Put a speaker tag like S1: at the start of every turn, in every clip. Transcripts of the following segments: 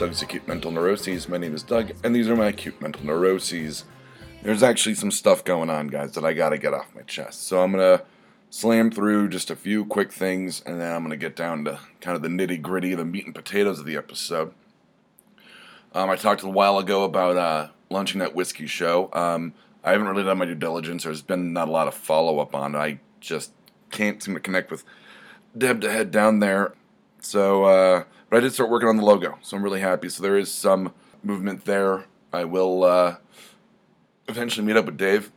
S1: Doug's Acute Mental Neuroses. My name is Doug, and these are my acute mental neuroses. There's actually some stuff going on, guys, that I gotta get off my chest. So I'm gonna slam through just a few quick things, and then I'm gonna get down to kind of the nitty gritty, the meat and potatoes of the episode. Um, I talked a while ago about uh, launching that whiskey show. Um, I haven't really done my due diligence. There's been not a lot of follow up on it. I just can't seem to connect with Deb to head down there. So, uh, but I did start working on the logo, so I'm really happy. So there is some movement there. I will uh, eventually meet up with Dave,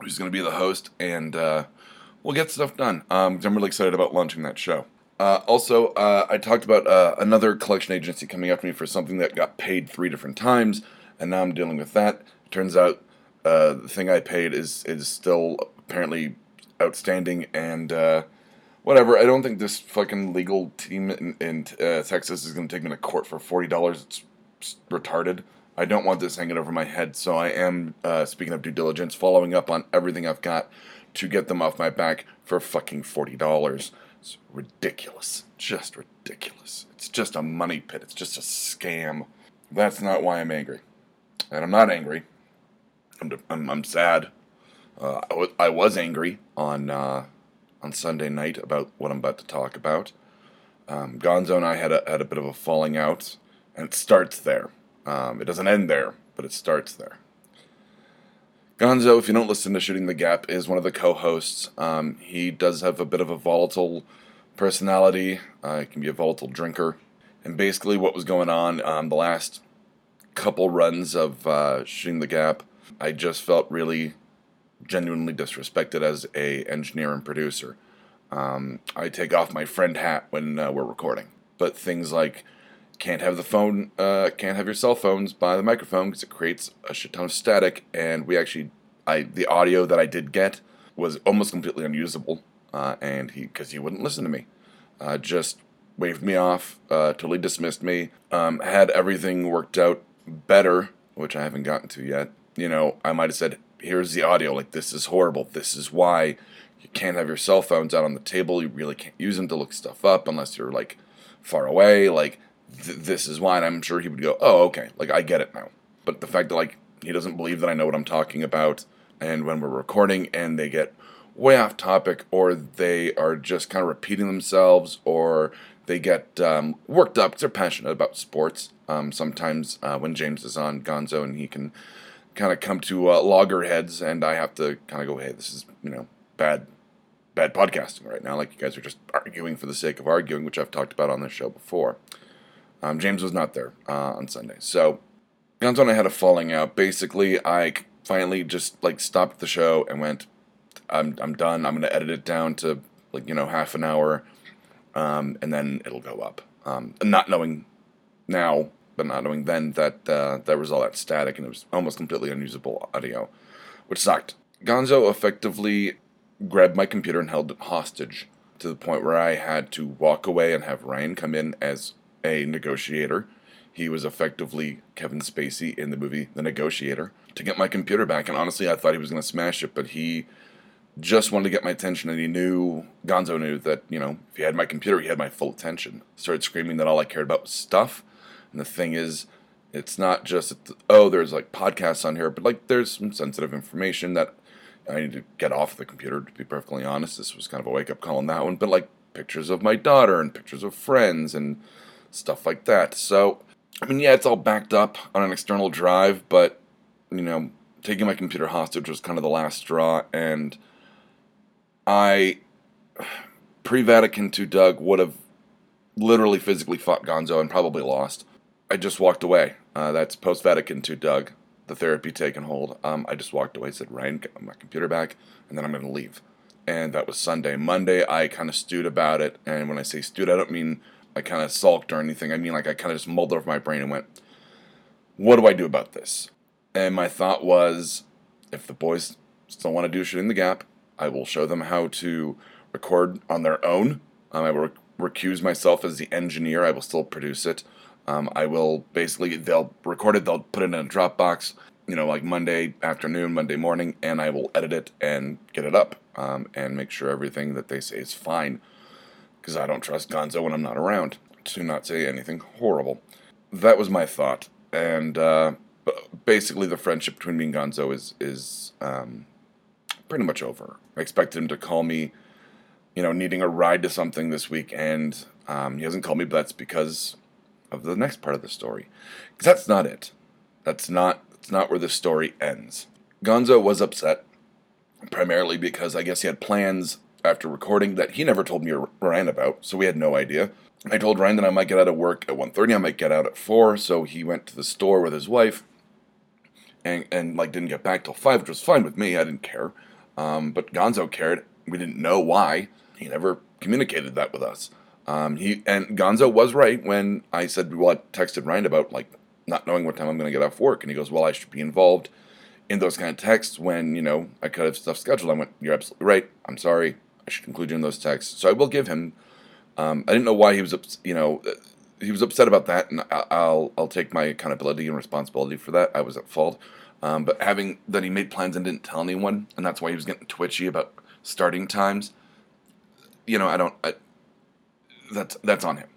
S1: who's going to be the host, and uh, we'll get stuff done. Um, I'm really excited about launching that show. Uh, also, uh, I talked about uh, another collection agency coming after me for something that got paid three different times, and now I'm dealing with that. Turns out uh, the thing I paid is is still apparently outstanding, and uh, whatever. I don't think this fucking legal team in, in uh, Texas is going to take me to court for forty dollars. It's retarded. I don't want this hanging over my head, so I am uh, speaking of due diligence, following up on everything I've got to get them off my back for fucking forty dollars. It's ridiculous, just ridiculous. It's just a money pit. It's just a scam. That's not why I'm angry, and I'm not angry. I'm I'm, I'm sad. Uh, I, w- I was angry on uh, on Sunday night about what I'm about to talk about. Um, Gonzo and I had a had a bit of a falling out, and it starts there. Um, it doesn't end there, but it starts there. Gonzo, if you don't listen to Shooting the Gap, is one of the co-hosts. Um, he does have a bit of a volatile personality. Uh, he can be a volatile drinker, and basically what was going on um, the last couple runs of uh, Shooting the Gap, I just felt really genuinely disrespected as a engineer and producer. Um, I take off my friend hat when uh, we're recording, but things like can't have the phone, uh, can't have your cell phones by the microphone because it creates a shit ton of static. And we actually, I the audio that I did get was almost completely unusable. Uh, and he, because he wouldn't listen to me, uh, just waved me off, uh, totally dismissed me. Um, had everything worked out better, which I haven't gotten to yet. You know, I might have said, "Here's the audio. Like this is horrible. This is why." You can't have your cell phones out on the table. You really can't use them to look stuff up unless you're like far away. Like th- this is why, and I'm sure he would go, "Oh, okay, like I get it now." But the fact that like he doesn't believe that I know what I'm talking about, and when we're recording and they get way off topic, or they are just kind of repeating themselves, or they get um, worked up they're passionate about sports. Um, sometimes uh, when James is on Gonzo and he can kind of come to uh, loggerheads, and I have to kind of go, "Hey, this is you know bad." Bad podcasting right now. Like you guys are just arguing for the sake of arguing, which I've talked about on this show before. Um, James was not there uh, on Sunday. So Gonzo and I had a falling out. Basically, I finally just like stopped the show and went, I'm, I'm done. I'm going to edit it down to like, you know, half an hour um, and then it'll go up. Um, not knowing now, but not knowing then that uh, there was all that static and it was almost completely unusable audio, which sucked. Gonzo effectively grabbed my computer and held it hostage to the point where I had to walk away and have Ryan come in as a negotiator. He was effectively Kevin Spacey in the movie The Negotiator to get my computer back. And honestly, I thought he was going to smash it, but he just wanted to get my attention. And he knew, Gonzo knew that, you know, if he had my computer, he had my full attention. Started screaming that all I cared about was stuff. And the thing is, it's not just, oh, there's like podcasts on here, but like there's some sensitive information that I need to get off the computer, to be perfectly honest. This was kind of a wake up call on that one. But like pictures of my daughter and pictures of friends and stuff like that. So, I mean, yeah, it's all backed up on an external drive, but, you know, taking my computer hostage was kind of the last straw. And I, pre Vatican II Doug, would have literally physically fought Gonzo and probably lost. I just walked away. Uh, that's post Vatican II Doug, the therapy taken hold. Um, I just walked away, said, Ryan, get my computer back, and then I'm going to leave. And that was Sunday. Monday, I kind of stewed about it. And when I say stewed, I don't mean I kind of sulked or anything. I mean, like, I kind of just mulled over my brain and went, what do I do about this? And my thought was, if the boys still want to do shooting the gap, I will show them how to record on their own. Um, I will recuse myself as the engineer. I will still produce it. Um, I will basically they'll record it. They'll put it in a Dropbox. You know, like Monday afternoon, Monday morning, and I will edit it and get it up um, and make sure everything that they say is fine because I don't trust Gonzo when I'm not around. to not say anything horrible. That was my thought, and uh, basically the friendship between me and Gonzo is is um, pretty much over. I expected him to call me, you know, needing a ride to something this week, and um, he hasn't called me. But that's because of the next part of the story, because that's not it. That's not that's not where the story ends. Gonzo was upset, primarily because I guess he had plans after recording that he never told me or Ryan about, so we had no idea. I told Ryan that I might get out of work at 1.30, I might get out at 4, so he went to the store with his wife and, and like didn't get back till 5, which was fine with me, I didn't care. Um, but Gonzo cared. We didn't know why. He never communicated that with us. Um, he and Gonzo was right when I said, well, I texted Ryan about like not knowing what time I'm going to get off work, and he goes, well, I should be involved in those kind of texts when you know I could have stuff scheduled. I went, you're absolutely right. I'm sorry. I should include you in those texts. So I will give him. Um, I didn't know why he was, you know, uh, he was upset about that, and I'll I'll take my accountability and responsibility for that. I was at fault. Um, but having that he made plans and didn't tell anyone, and that's why he was getting twitchy about starting times. You know, I don't. I, that's that's on him.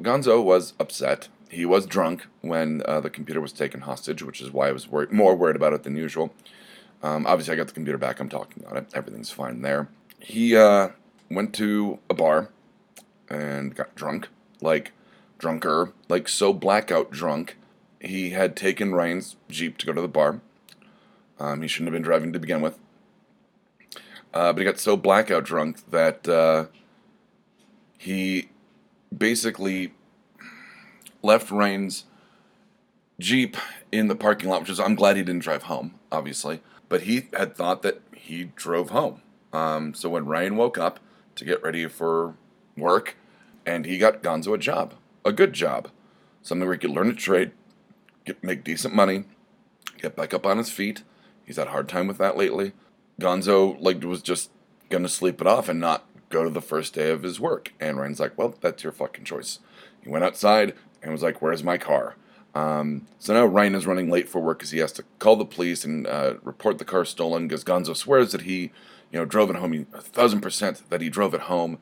S1: Gonzo was upset. He was drunk when uh, the computer was taken hostage, which is why I was worried, more worried about it than usual. Um, obviously, I got the computer back. I'm talking on it. Everything's fine there. He uh, went to a bar and got drunk, like drunker, like so blackout drunk. He had taken Ryan's Jeep to go to the bar. Um, he shouldn't have been driving to begin with. Uh, but he got so blackout drunk that uh, he basically left Ryan's Jeep in the parking lot, which is, I'm glad he didn't drive home, obviously. But he had thought that he drove home. Um, so when Ryan woke up to get ready for work, and he got Gonzo a job, a good job, something where he could learn a trade, get, make decent money, get back up on his feet. He's had a hard time with that lately. Gonzo like was just gonna sleep it off and not go to the first day of his work. And Ryan's like, "Well, that's your fucking choice." He went outside and was like, "Where's my car?" Um, so now Ryan is running late for work because he has to call the police and uh, report the car stolen because Gonzo swears that he, you know, drove it home. He, a thousand percent that he drove it home.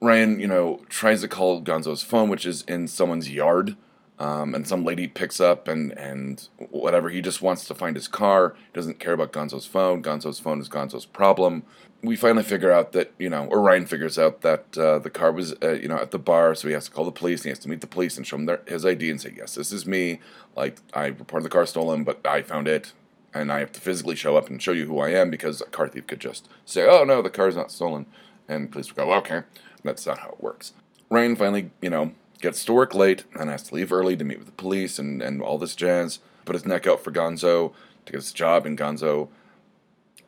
S1: Ryan, you know, tries to call Gonzo's phone, which is in someone's yard. Um, and some lady picks up and, and whatever. He just wants to find his car. Doesn't care about Gonzo's phone. Gonzo's phone is Gonzo's problem. We finally figure out that, you know, or Ryan figures out that uh, the car was, uh, you know, at the bar. So he has to call the police. And he has to meet the police and show them their, his ID and say, yes, this is me. Like, I reported the car stolen, but I found it. And I have to physically show up and show you who I am because a car thief could just say, oh, no, the car's not stolen. And police would go, okay. That's not how it works. Ryan finally, you know, gets to work late and has to leave early to meet with the police and, and all this jazz. Put his neck out for Gonzo to get his job, and Gonzo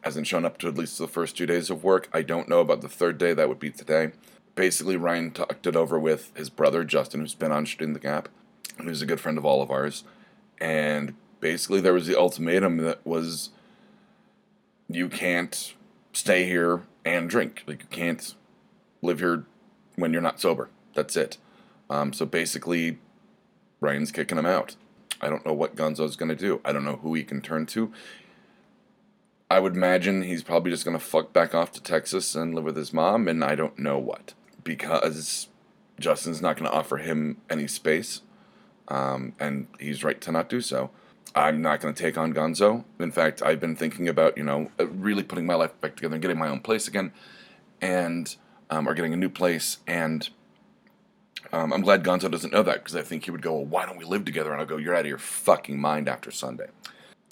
S1: hasn't shown up to at least the first two days of work. I don't know about the third day, that would be today. Basically, Ryan talked it over with his brother, Justin, who's been on Shooting the Gap, who's a good friend of all of ours. And basically, there was the ultimatum that was you can't stay here and drink. Like, you can't live here when you're not sober. That's it. Um, so basically, Ryan's kicking him out. I don't know what Gonzo's going to do. I don't know who he can turn to. I would imagine he's probably just going to fuck back off to Texas and live with his mom, and I don't know what. Because Justin's not going to offer him any space, um, and he's right to not do so. I'm not going to take on Gonzo. In fact, I've been thinking about, you know, really putting my life back together and getting my own place again, and, um, or getting a new place, and um, I'm glad Gonzo doesn't know that because I think he would go, well, why don't we live together? And I'll go, you're out of your fucking mind after Sunday.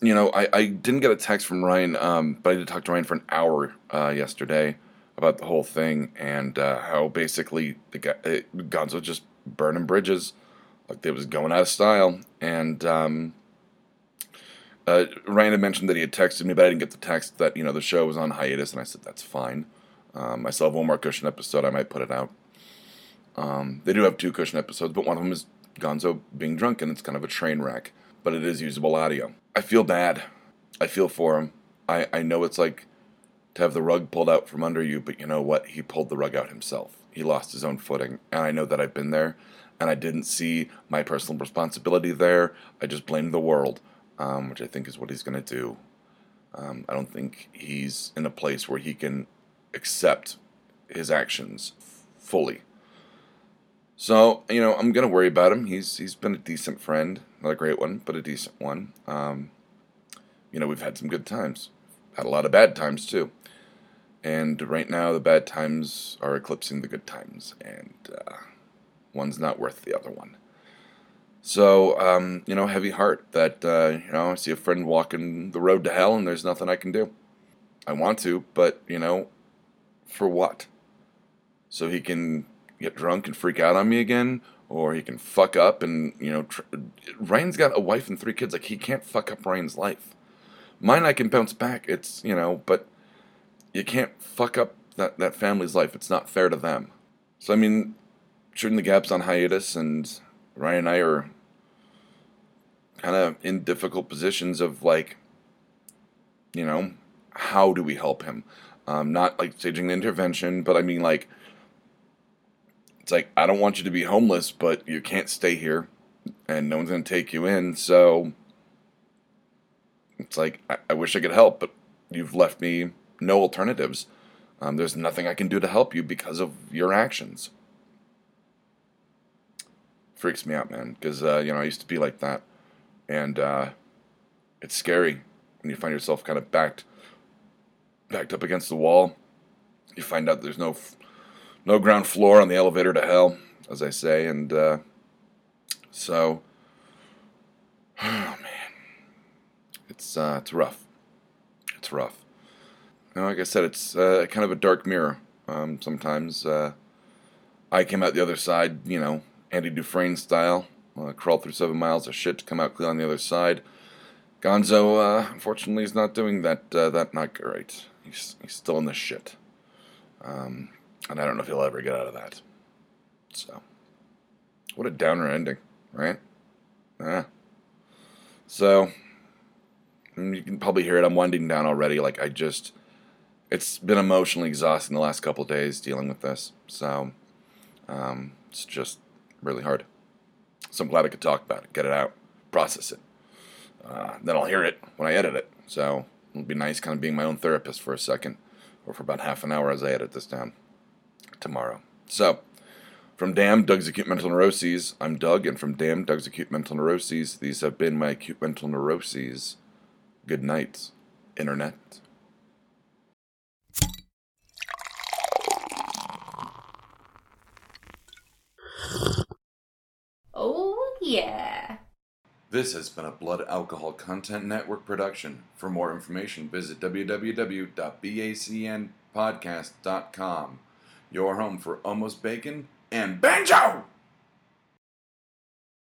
S1: You know, I, I didn't get a text from Ryan, um, but I did talk to Ryan for an hour uh, yesterday about the whole thing and uh, how basically the guy, uh, Gonzo just burning bridges like it was going out of style. And um, uh, Ryan had mentioned that he had texted me, but I didn't get the text that, you know, the show was on hiatus. And I said, that's fine. Um, I still have one more cushion episode. I might put it out. Um, they do have two cushion episodes, but one of them is Gonzo being drunk, and it's kind of a train wreck. But it is usable audio. I feel bad. I feel for him. I, I know it's like to have the rug pulled out from under you, but you know what? He pulled the rug out himself. He lost his own footing. And I know that I've been there, and I didn't see my personal responsibility there. I just blamed the world, um, which I think is what he's going to do. Um, I don't think he's in a place where he can accept his actions fully. So you know, I'm gonna worry about him. He's he's been a decent friend, not a great one, but a decent one. Um, you know, we've had some good times, had a lot of bad times too, and right now the bad times are eclipsing the good times, and uh, one's not worth the other one. So, um, you know, heavy heart that, uh, you know, I see a friend walking the road to hell and there's nothing I can do. I want to, but, you know, for what? So he can get drunk and freak out on me again? Or he can fuck up and, you know, tr- Ryan's got a wife and three kids. Like, he can't fuck up Ryan's life. Mine, I can bounce back. It's, you know, but you can't fuck up that, that family's life. It's not fair to them. So, I mean, shooting the gaps on hiatus and Ryan and I are kind of in difficult positions of like, you know, how do we help him? Um, not like staging an intervention, but I mean like, it's like I don't want you to be homeless, but you can't stay here, and no one's gonna take you in. So it's like I, I wish I could help, but you've left me no alternatives. Um, there's nothing I can do to help you because of your actions freaks me out, man. Because uh, you know I used to be like that, and uh, it's scary when you find yourself kind of backed, backed up against the wall. You find out there's no, no ground floor on the elevator to hell, as I say, and uh, so, oh man, it's uh, it's rough. It's rough. Know, like I said, it's uh, kind of a dark mirror. Um, sometimes uh, I came out the other side, you know, Andy Dufresne style. Crawled through seven miles of shit to come out clean on the other side. Gonzo, uh, unfortunately, is not doing that. Uh, that not great. He's he's still in the shit, um, and I don't know if he'll ever get out of that. So, what a downer ending, right? Yeah. So, you can probably hear it. I'm winding down already. Like I just, it's been emotionally exhausting the last couple days dealing with this. So, um, it's just really hard. So I'm glad I could talk about it, get it out, process it. Uh, then I'll hear it when I edit it. So it'll be nice kind of being my own therapist for a second, or for about half an hour as I edit this down tomorrow. So, from Damn, Doug's Acute Mental Neuroses, I'm Doug, and from Damn, Doug's Acute Mental Neuroses, these have been my acute mental neuroses. Good night, Internet.
S2: Oh, yeah.
S1: This has been a Blood Alcohol Content Network production. For more information, visit www.bacnpodcast.com. Your home for almost bacon and banjo!